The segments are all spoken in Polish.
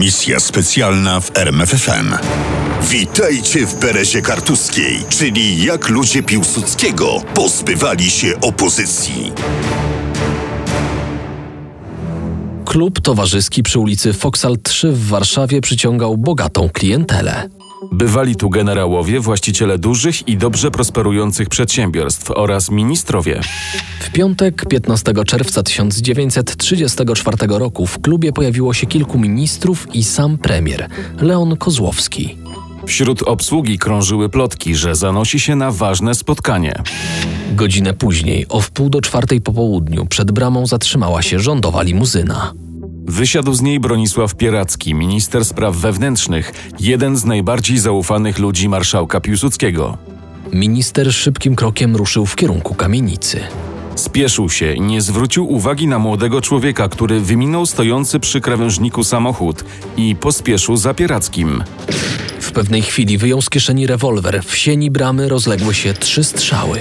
Misja specjalna w RMFFM. Witajcie w Berezie Kartuskiej, czyli jak ludzie Piłsudskiego pozbywali się opozycji. Klub towarzyski przy ulicy Foksal 3 w Warszawie przyciągał bogatą klientelę. Bywali tu generałowie, właściciele dużych i dobrze prosperujących przedsiębiorstw oraz ministrowie. W piątek 15 czerwca 1934 roku w klubie pojawiło się kilku ministrów i sam premier Leon Kozłowski. Wśród obsługi krążyły plotki, że zanosi się na ważne spotkanie. Godzinę później, o wpół do czwartej po południu, przed bramą zatrzymała się rządowa limuzyna. Wysiadł z niej Bronisław Pieracki, minister spraw wewnętrznych, jeden z najbardziej zaufanych ludzi marszałka Piłsudskiego. Minister szybkim krokiem ruszył w kierunku kamienicy. Spieszył się i nie zwrócił uwagi na młodego człowieka, który wyminął stojący przy krawężniku samochód i pospieszył za Pierackim. W pewnej chwili wyjął z kieszeni rewolwer. W sieni bramy rozległy się trzy strzały.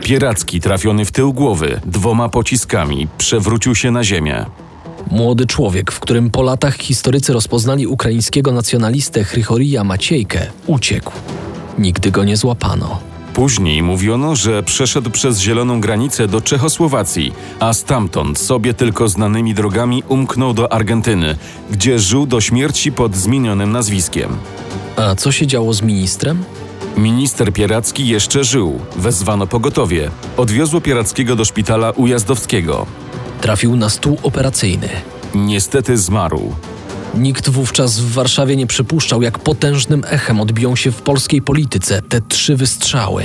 Pieracki, trafiony w tył głowy dwoma pociskami, przewrócił się na ziemię. Młody człowiek, w którym po latach historycy rozpoznali ukraińskiego nacjonalistę Chrychorija Maciejkę, uciekł. Nigdy go nie złapano. Później mówiono, że przeszedł przez zieloną granicę do Czechosłowacji, a stamtąd sobie tylko znanymi drogami umknął do Argentyny, gdzie żył do śmierci pod zmienionym nazwiskiem. A co się działo z ministrem? Minister Pieracki jeszcze żył, wezwano pogotowie. Odwiozło Pierackiego do szpitala ujazdowskiego. Trafił na stół operacyjny. Niestety zmarł. Nikt wówczas w Warszawie nie przypuszczał, jak potężnym echem odbiją się w polskiej polityce te trzy wystrzały.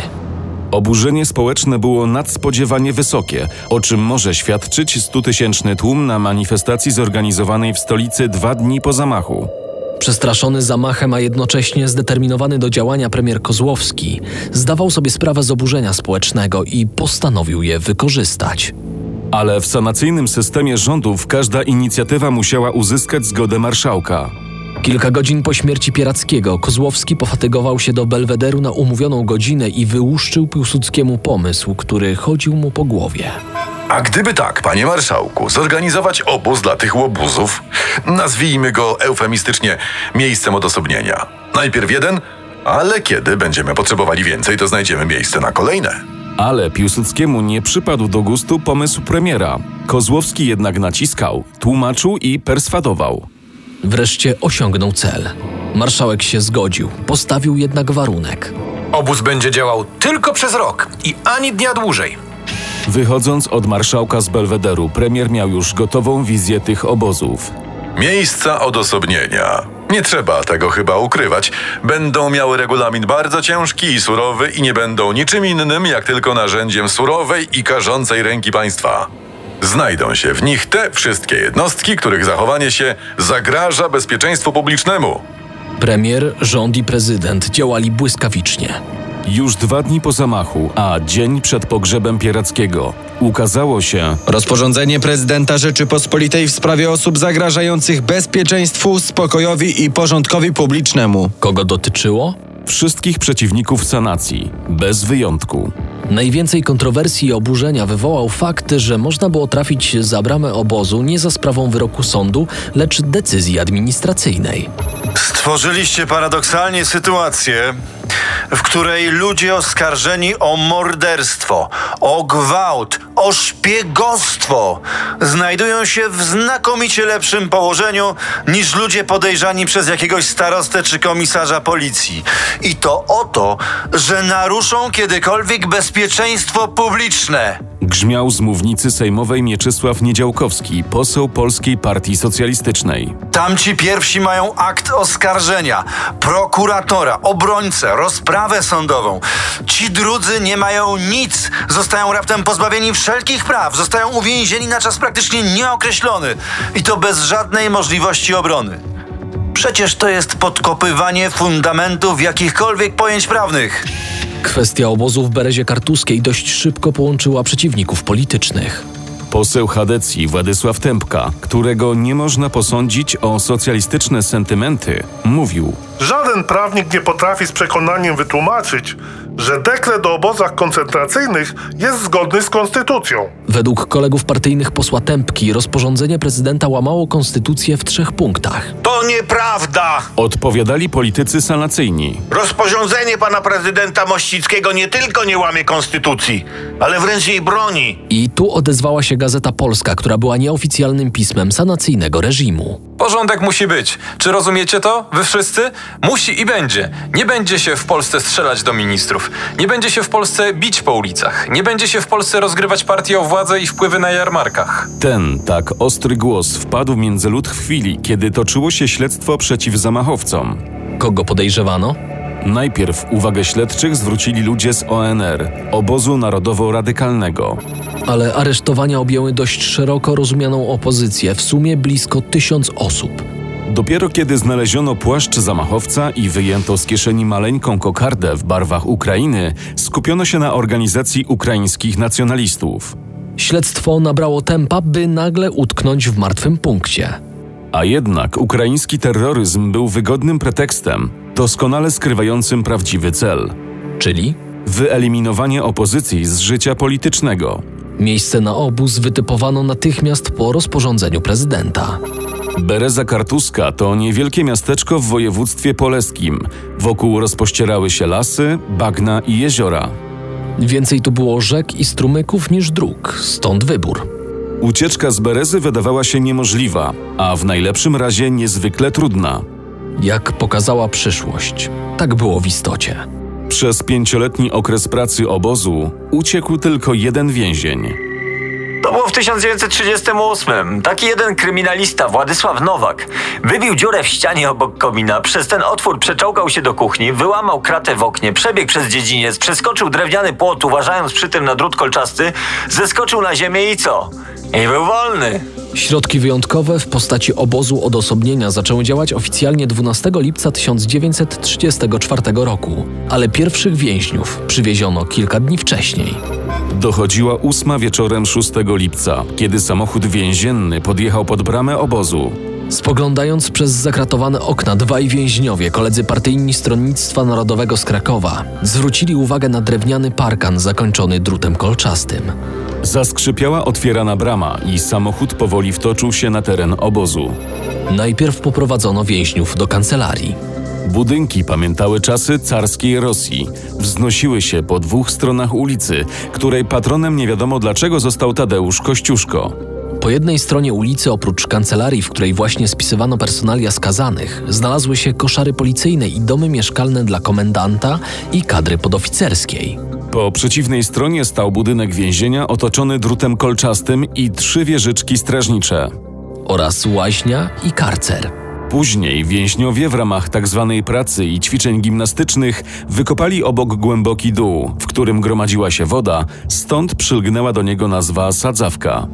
Oburzenie społeczne było nadspodziewanie wysokie, o czym może świadczyć stutysięczny tłum na manifestacji zorganizowanej w stolicy dwa dni po zamachu. Przestraszony zamachem, a jednocześnie zdeterminowany do działania premier Kozłowski zdawał sobie sprawę z oburzenia społecznego i postanowił je wykorzystać. Ale w sanacyjnym systemie rządów każda inicjatywa musiała uzyskać zgodę marszałka. Kilka godzin po śmierci Pierackiego Kozłowski pofatygował się do Belwederu na umówioną godzinę i wyłuszczył Piłsudskiemu pomysł, który chodził mu po głowie. A gdyby tak, panie marszałku, zorganizować obóz dla tych łobuzów, nazwijmy go eufemistycznie miejscem odosobnienia. Najpierw jeden, ale kiedy będziemy potrzebowali więcej, to znajdziemy miejsce na kolejne. Ale Piłsudskiemu nie przypadł do gustu pomysł premiera. Kozłowski jednak naciskał, tłumaczył i perswadował. Wreszcie osiągnął cel. Marszałek się zgodził, postawił jednak warunek. Obóz będzie działał tylko przez rok i ani dnia dłużej. Wychodząc od marszałka z Belwederu, premier miał już gotową wizję tych obozów. Miejsca odosobnienia. Nie trzeba tego chyba ukrywać. Będą miały regulamin bardzo ciężki i surowy i nie będą niczym innym, jak tylko narzędziem surowej i karzącej ręki państwa. Znajdą się w nich te wszystkie jednostki, których zachowanie się zagraża bezpieczeństwu publicznemu. Premier, rząd i prezydent działali błyskawicznie. Już dwa dni po zamachu, a dzień przed pogrzebem Pierackiego, ukazało się, Rozporządzenie prezydenta Rzeczypospolitej w sprawie osób zagrażających bezpieczeństwu, spokojowi i porządkowi publicznemu. Kogo dotyczyło? wszystkich przeciwników sanacji, bez wyjątku. Najwięcej kontrowersji i oburzenia wywołał fakt, że można było trafić za bramę obozu nie za sprawą wyroku sądu, lecz decyzji administracyjnej. Stworzyliście paradoksalnie sytuację, w której ludzie oskarżeni o morderstwo, o gwałt, o szpiegostwo znajdują się w znakomicie lepszym położeniu niż ludzie podejrzani przez jakiegoś starostę czy komisarza policji. I to o to, że naruszą kiedykolwiek bezpieczeństwo publiczne. Grzmiał z mównicy sejmowej Mieczysław Niedziałkowski, poseł Polskiej Partii Socjalistycznej. Tamci pierwsi mają akt oskarżenia, prokuratora, obrońcę, rozprawę sądową. Ci drudzy nie mają nic, zostają raptem pozbawieni wszelkich praw, zostają uwięzieni na czas praktycznie nieokreślony i to bez żadnej możliwości obrony. Przecież to jest podkopywanie fundamentów jakichkolwiek pojęć prawnych. Kwestia obozu w Berezie Kartuskiej dość szybko połączyła przeciwników politycznych. Poseł Hadecji Władysław Tempka, którego nie można posądzić o socjalistyczne sentymenty, mówił – Żaden prawnik nie potrafi z przekonaniem wytłumaczyć, że dekret o obozach koncentracyjnych jest zgodny z konstytucją. Według kolegów partyjnych posła Tempki rozporządzenie prezydenta łamało konstytucję w trzech punktach. To nieprawda! Odpowiadali politycy sanacyjni. Rozporządzenie pana prezydenta Mościckiego nie tylko nie łamie konstytucji, ale wręcz jej broni. I tu odezwała się Gazeta Polska, która była nieoficjalnym pismem sanacyjnego reżimu. Porządek musi być. Czy rozumiecie to? Wy wszyscy? Musi i będzie. Nie będzie się w Polsce strzelać do ministrów. Nie będzie się w Polsce bić po ulicach. Nie będzie się w Polsce rozgrywać partii o władzę i wpływy na jarmarkach. Ten tak ostry głos wpadł między lud w chwili, kiedy toczyło się śledztwo przeciw zamachowcom. Kogo podejrzewano? Najpierw uwagę śledczych zwrócili ludzie z ONR, obozu narodowo-radykalnego. Ale aresztowania objęły dość szeroko rozumianą opozycję, w sumie blisko tysiąc osób. Dopiero kiedy znaleziono płaszcz zamachowca i wyjęto z kieszeni maleńką kokardę w barwach Ukrainy, skupiono się na organizacji ukraińskich nacjonalistów. Śledztwo nabrało tempa, by nagle utknąć w martwym punkcie. A jednak ukraiński terroryzm był wygodnym pretekstem, doskonale skrywającym prawdziwy cel Czyli wyeliminowanie opozycji z życia politycznego. miejsce na obóz wytypowano natychmiast po rozporządzeniu prezydenta. Bereza Kartuska to niewielkie miasteczko w województwie polskim. Wokół rozpościerały się lasy, bagna i jeziora. Więcej tu było rzek i strumyków niż dróg, stąd wybór. Ucieczka z Berezy wydawała się niemożliwa, a w najlepszym razie niezwykle trudna. Jak pokazała przyszłość, tak było w istocie. Przez pięcioletni okres pracy obozu uciekł tylko jeden więzień. To było w 1938. Taki jeden kryminalista, Władysław Nowak, wybił dziurę w ścianie obok komina, przez ten otwór przeczołgał się do kuchni, wyłamał kratę w oknie, przebiegł przez dziedziniec, przeskoczył drewniany płot, uważając przy tym na drut kolczasty, zeskoczył na ziemię i co? I był wolny. Środki wyjątkowe w postaci obozu odosobnienia zaczęły działać oficjalnie 12 lipca 1934 roku, ale pierwszych więźniów przywieziono kilka dni wcześniej. Dochodziła ósma wieczorem 6 lipca, kiedy samochód więzienny podjechał pod bramę obozu. Spoglądając przez zakratowane okna, dwaj więźniowie, koledzy partyjni Stronnictwa Narodowego z Krakowa, zwrócili uwagę na drewniany parkan zakończony drutem kolczastym. Zaskrzypiała otwierana brama i samochód powoli wtoczył się na teren obozu. Najpierw poprowadzono więźniów do kancelarii. Budynki pamiętały czasy carskiej Rosji. Wznosiły się po dwóch stronach ulicy, której patronem nie wiadomo dlaczego został Tadeusz Kościuszko. Po jednej stronie ulicy, oprócz kancelarii, w której właśnie spisywano personalia skazanych, znalazły się koszary policyjne i domy mieszkalne dla komendanta i kadry podoficerskiej. Po przeciwnej stronie stał budynek więzienia otoczony drutem kolczastym i trzy wieżyczki strażnicze. Oraz łaźnia i karcer. Później więźniowie w ramach tzw. pracy i ćwiczeń gimnastycznych wykopali obok głęboki dół, w którym gromadziła się woda, stąd przylgnęła do niego nazwa sadzawka.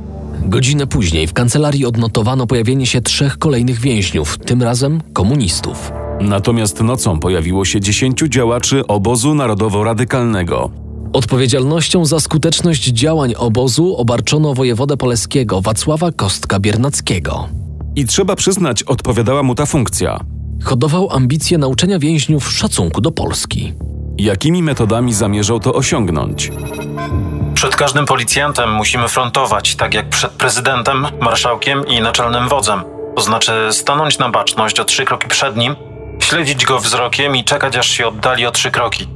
Godzinę później w kancelarii odnotowano pojawienie się trzech kolejnych więźniów, tym razem komunistów. Natomiast nocą pojawiło się dziesięciu działaczy obozu narodowo-radykalnego. Odpowiedzialnością za skuteczność działań obozu obarczono wojewodę poleskiego Wacława Kostka-Biernackiego. I trzeba przyznać, odpowiadała mu ta funkcja. Hodował ambicje nauczenia więźniów szacunku do Polski. Jakimi metodami zamierzał to osiągnąć? Przed każdym policjantem musimy frontować, tak jak przed prezydentem, marszałkiem i naczelnym wodzem. To znaczy stanąć na baczność o trzy kroki przed nim, śledzić go wzrokiem i czekać aż się oddali o trzy kroki.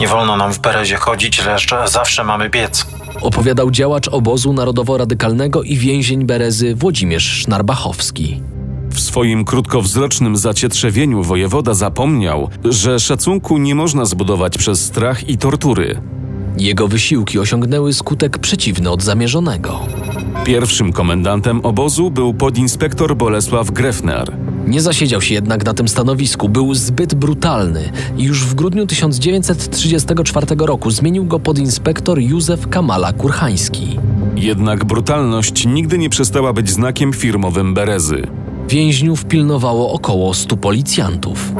Nie wolno nam w Berezie chodzić, lecz zawsze mamy biec. Opowiadał działacz obozu narodowo-radykalnego i więzień Berezy Włodzimierz Sznarbachowski. W swoim krótkowzrocznym zacietrzewieniu wojewoda zapomniał, że szacunku nie można zbudować przez strach i tortury. Jego wysiłki osiągnęły skutek przeciwny od zamierzonego. Pierwszym komendantem obozu był podinspektor Bolesław Grefner. Nie zasiedział się jednak na tym stanowisku, był zbyt brutalny i już w grudniu 1934 roku zmienił go podinspektor Józef Kamala Kurchański. Jednak brutalność nigdy nie przestała być znakiem firmowym Berezy. Więźniów pilnowało około 100 policjantów.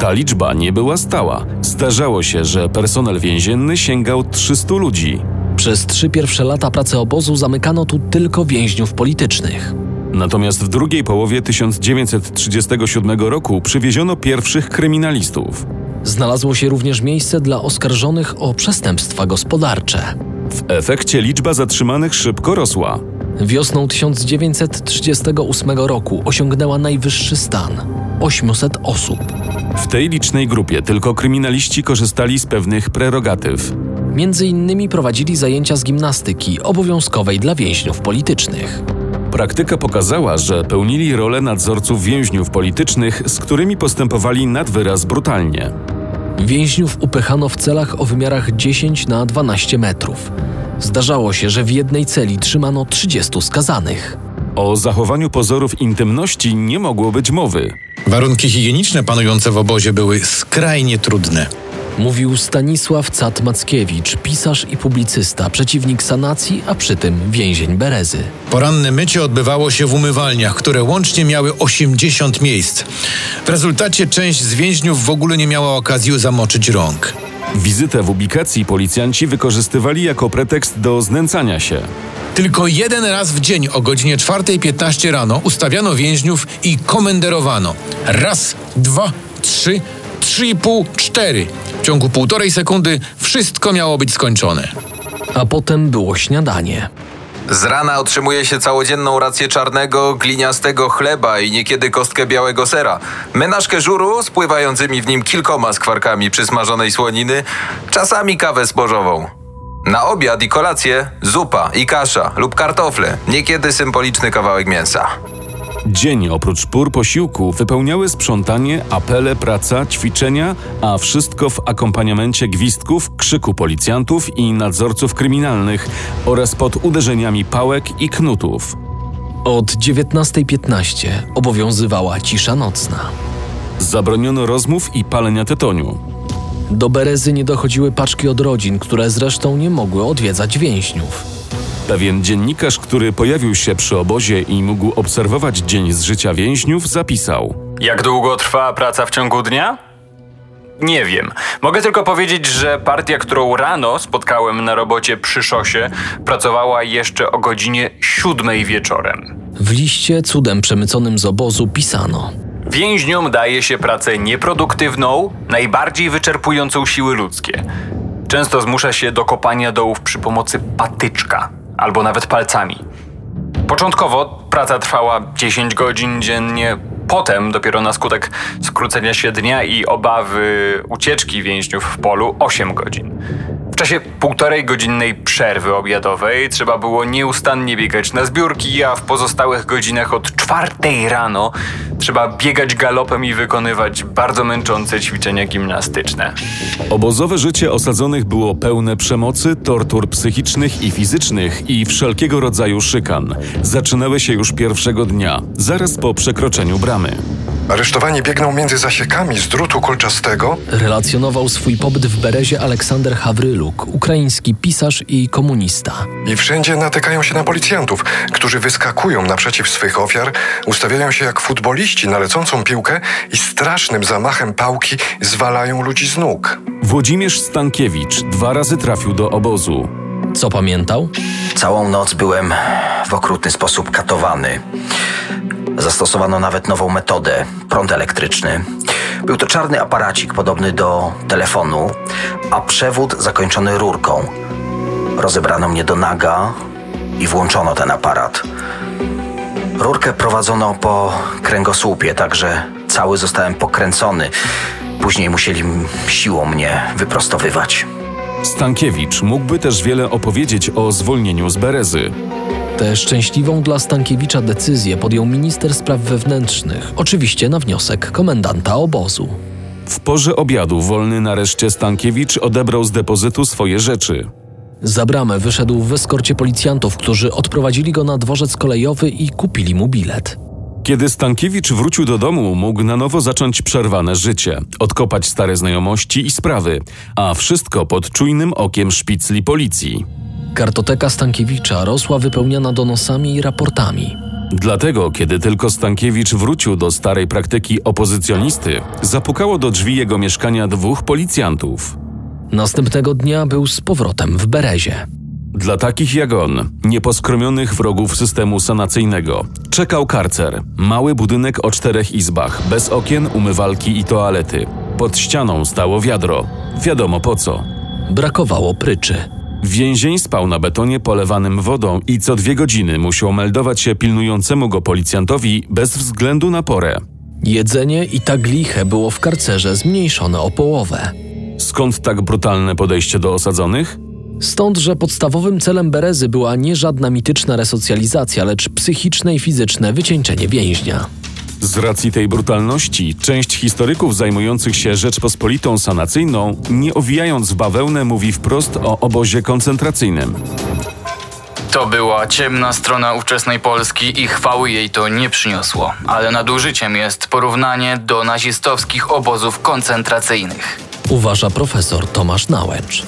Ta liczba nie była stała. Zdarzało się, że personel więzienny sięgał 300 ludzi. Przez trzy pierwsze lata pracy obozu zamykano tu tylko więźniów politycznych. Natomiast w drugiej połowie 1937 roku przywieziono pierwszych kryminalistów. Znalazło się również miejsce dla oskarżonych o przestępstwa gospodarcze. W efekcie liczba zatrzymanych szybko rosła. Wiosną 1938 roku osiągnęła najwyższy stan 800 osób. W tej licznej grupie tylko kryminaliści korzystali z pewnych prerogatyw. Między innymi prowadzili zajęcia z gimnastyki obowiązkowej dla więźniów politycznych. Praktyka pokazała, że pełnili rolę nadzorców więźniów politycznych, z którymi postępowali nad wyraz brutalnie. Więźniów upychano w celach o wymiarach 10 na 12 metrów. Zdarzało się, że w jednej celi trzymano 30 skazanych. O zachowaniu pozorów intymności nie mogło być mowy. Warunki higieniczne panujące w obozie były skrajnie trudne. Mówił Stanisław Cat-Mackiewicz, pisarz i publicysta, przeciwnik sanacji, a przy tym więzień Berezy. Poranne mycie odbywało się w umywalniach, które łącznie miały 80 miejsc. W rezultacie część z więźniów w ogóle nie miała okazji zamoczyć rąk. Wizytę w ubikacji policjanci wykorzystywali jako pretekst do znęcania się. Tylko jeden raz w dzień o godzinie 4.15 rano ustawiano więźniów i komenderowano. Raz, dwa, trzy, trzy i pół, cztery. W ciągu półtorej sekundy wszystko miało być skończone. A potem było śniadanie. Z rana otrzymuje się całodzienną rację czarnego, gliniastego chleba i niekiedy kostkę białego sera. Menażkę żuru z pływającymi w nim kilkoma skwarkami przysmażonej słoniny, czasami kawę zbożową. Na obiad i kolację zupa i kasza lub kartofle, niekiedy symboliczny kawałek mięsa. Dzień oprócz pór posiłku wypełniały sprzątanie, apele, praca, ćwiczenia, a wszystko w akompaniamencie gwizdków, krzyku policjantów i nadzorców kryminalnych oraz pod uderzeniami pałek i knutów. Od 19.15 obowiązywała cisza nocna. Zabroniono rozmów i palenia tytoniu. Do Berezy nie dochodziły paczki od rodzin, które zresztą nie mogły odwiedzać więźniów. Pewien dziennikarz, który pojawił się przy obozie i mógł obserwować dzień z życia więźniów, zapisał: Jak długo trwa praca w ciągu dnia? Nie wiem. Mogę tylko powiedzieć, że partia, którą rano spotkałem na robocie przy szosie, pracowała jeszcze o godzinie siódmej wieczorem. W liście cudem przemyconym z obozu pisano: Więźniom daje się pracę nieproduktywną, najbardziej wyczerpującą siły ludzkie. Często zmusza się do kopania dołów przy pomocy patyczka albo nawet palcami. Początkowo praca trwała 10 godzin dziennie, potem dopiero na skutek skrócenia się dnia i obawy ucieczki więźniów w polu 8 godzin. W czasie półtorej godzinnej przerwy obiadowej trzeba było nieustannie biegać na zbiórki, a w pozostałych godzinach od czwartej rano trzeba biegać galopem i wykonywać bardzo męczące ćwiczenia gimnastyczne. Obozowe życie osadzonych było pełne przemocy, tortur psychicznych i fizycznych i wszelkiego rodzaju szykan. Zaczynały się już pierwszego dnia, zaraz po przekroczeniu bramy. Aresztowani biegną między zasiekami z drutu kolczastego. Relacjonował swój pobyt w Berezie Aleksander Hawryluk, ukraiński pisarz i komunista. I wszędzie natykają się na policjantów, którzy wyskakują naprzeciw swych ofiar, ustawiają się jak futboliści na lecącą piłkę i strasznym zamachem pałki zwalają ludzi z nóg. Włodzimierz Stankiewicz dwa razy trafił do obozu. Co pamiętał? Całą noc byłem w okrutny sposób katowany. Zastosowano nawet nową metodę prąd elektryczny. Był to czarny aparacik podobny do telefonu, a przewód zakończony rurką. Rozebrano mnie do naga i włączono ten aparat. Rurkę prowadzono po kręgosłupie, także cały zostałem pokręcony. Później musieli siłą mnie wyprostowywać. Stankiewicz mógłby też wiele opowiedzieć o zwolnieniu z Berezy. Tę szczęśliwą dla Stankiewicza decyzję podjął minister spraw wewnętrznych, oczywiście na wniosek komendanta obozu. W porze obiadu wolny nareszcie Stankiewicz odebrał z depozytu swoje rzeczy. Za bramę wyszedł w eskorcie policjantów, którzy odprowadzili go na dworzec kolejowy i kupili mu bilet. Kiedy Stankiewicz wrócił do domu, mógł na nowo zacząć przerwane życie, odkopać stare znajomości i sprawy, a wszystko pod czujnym okiem szpicli policji. Kartoteka Stankiewicza rosła wypełniana donosami i raportami. Dlatego, kiedy tylko Stankiewicz wrócił do starej praktyki opozycjonisty, zapukało do drzwi jego mieszkania dwóch policjantów. Następnego dnia był z powrotem w Berezie. Dla takich jak on, nieposkromionych wrogów systemu sanacyjnego, czekał karcer. Mały budynek o czterech izbach, bez okien, umywalki i toalety. Pod ścianą stało wiadro. Wiadomo po co. Brakowało pryczy. Więzień spał na betonie polewanym wodą i co dwie godziny musiał meldować się pilnującemu go policjantowi bez względu na porę. Jedzenie i tak liche było w karcerze zmniejszone o połowę. Skąd tak brutalne podejście do osadzonych? Stąd, że podstawowym celem Berezy była nie żadna mityczna resocjalizacja, lecz psychiczne i fizyczne wycieńczenie więźnia. Z racji tej brutalności, część historyków zajmujących się Rzeczpospolitą sanacyjną, nie owijając w bawełnę, mówi wprost o obozie koncentracyjnym. To była ciemna strona ówczesnej Polski i chwały jej to nie przyniosło, ale nadużyciem jest porównanie do nazistowskich obozów koncentracyjnych. Uważa profesor Tomasz Nałęcz.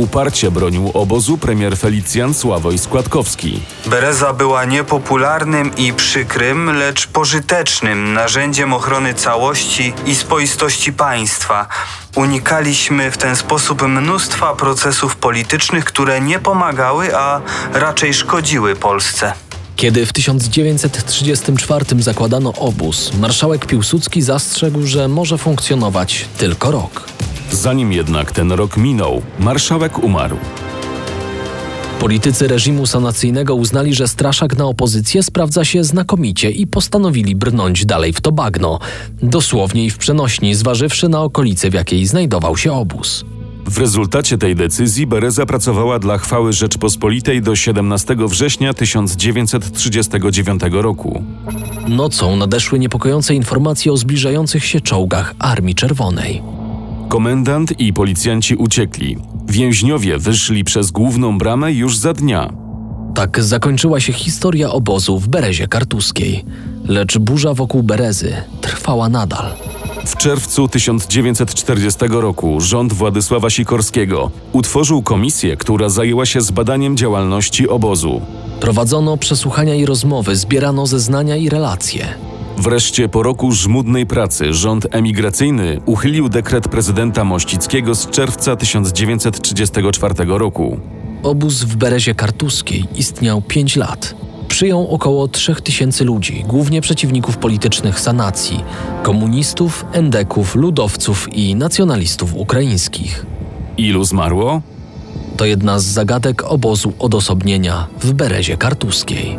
Uparcie bronił obozu premier Felicjan Sławoj Składkowski. Bereza była niepopularnym i przykrym, lecz pożytecznym narzędziem ochrony całości i spoistości państwa. Unikaliśmy w ten sposób mnóstwa procesów politycznych, które nie pomagały, a raczej szkodziły Polsce. Kiedy w 1934 zakładano obóz, marszałek Piłsudski zastrzegł, że może funkcjonować tylko rok. Zanim jednak ten rok minął, marszałek umarł. Politycy reżimu sanacyjnego uznali, że straszak na opozycję sprawdza się znakomicie i postanowili brnąć dalej w to bagno, dosłownie i w przenośni, zważywszy na okolice, w jakiej znajdował się obóz. W rezultacie tej decyzji Bereza pracowała dla chwały Rzeczpospolitej do 17 września 1939 roku. Nocą nadeszły niepokojące informacje o zbliżających się czołgach Armii Czerwonej. Komendant i policjanci uciekli. Więźniowie wyszli przez główną bramę już za dnia. Tak zakończyła się historia obozu w Berezie Kartuskiej. Lecz burza wokół Berezy trwała nadal. W czerwcu 1940 roku rząd Władysława Sikorskiego utworzył komisję, która zajęła się zbadaniem działalności obozu. Prowadzono przesłuchania i rozmowy, zbierano zeznania i relacje. Wreszcie po roku żmudnej pracy rząd emigracyjny uchylił dekret prezydenta Mościckiego z czerwca 1934 roku. Obóz w Berezie Kartuskiej istniał 5 lat. Przyjął około 3000 ludzi, głównie przeciwników politycznych sanacji, komunistów, endeków, ludowców i nacjonalistów ukraińskich. Ilu zmarło? To jedna z zagadek obozu odosobnienia w Berezie Kartuskiej.